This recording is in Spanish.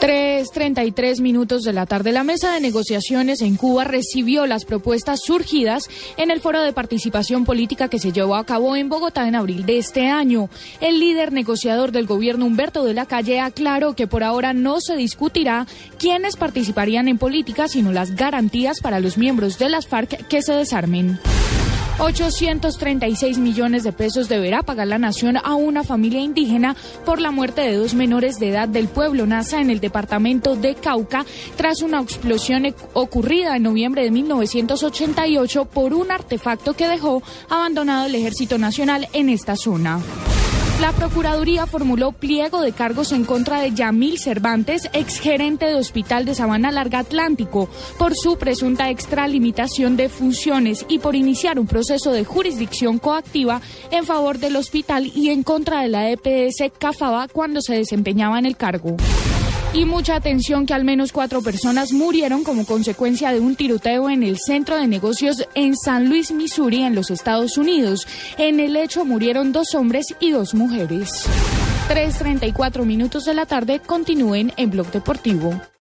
3.33 minutos de la tarde. La mesa de negociaciones en Cuba recibió las propuestas surgidas en el foro de participación política que se llevó a cabo en Bogotá en abril de este año. El líder negociador del gobierno, Humberto de la Calle, aclaró que por ahora no se discutirá quiénes participarían en política, sino las garantías para los miembros de las FARC que se desarmen. 836 millones de pesos deberá pagar la nación a una familia indígena por la muerte de dos menores de edad del pueblo NASA en el departamento de Cauca tras una explosión e- ocurrida en noviembre de 1988 por un artefacto que dejó abandonado el Ejército Nacional en esta zona. La Procuraduría formuló pliego de cargos en contra de Yamil Cervantes, exgerente de Hospital de Sabana Larga Atlántico, por su presunta extralimitación de funciones y por iniciar un proceso de jurisdicción coactiva en favor del hospital y en contra de la EPS Cafaba cuando se desempeñaba en el cargo. Y mucha atención que al menos cuatro personas murieron como consecuencia de un tiroteo en el centro de negocios en San Luis, Missouri, en los Estados Unidos. En el hecho murieron dos hombres y dos mujeres. 3.34 minutos de la tarde continúen en Blog Deportivo.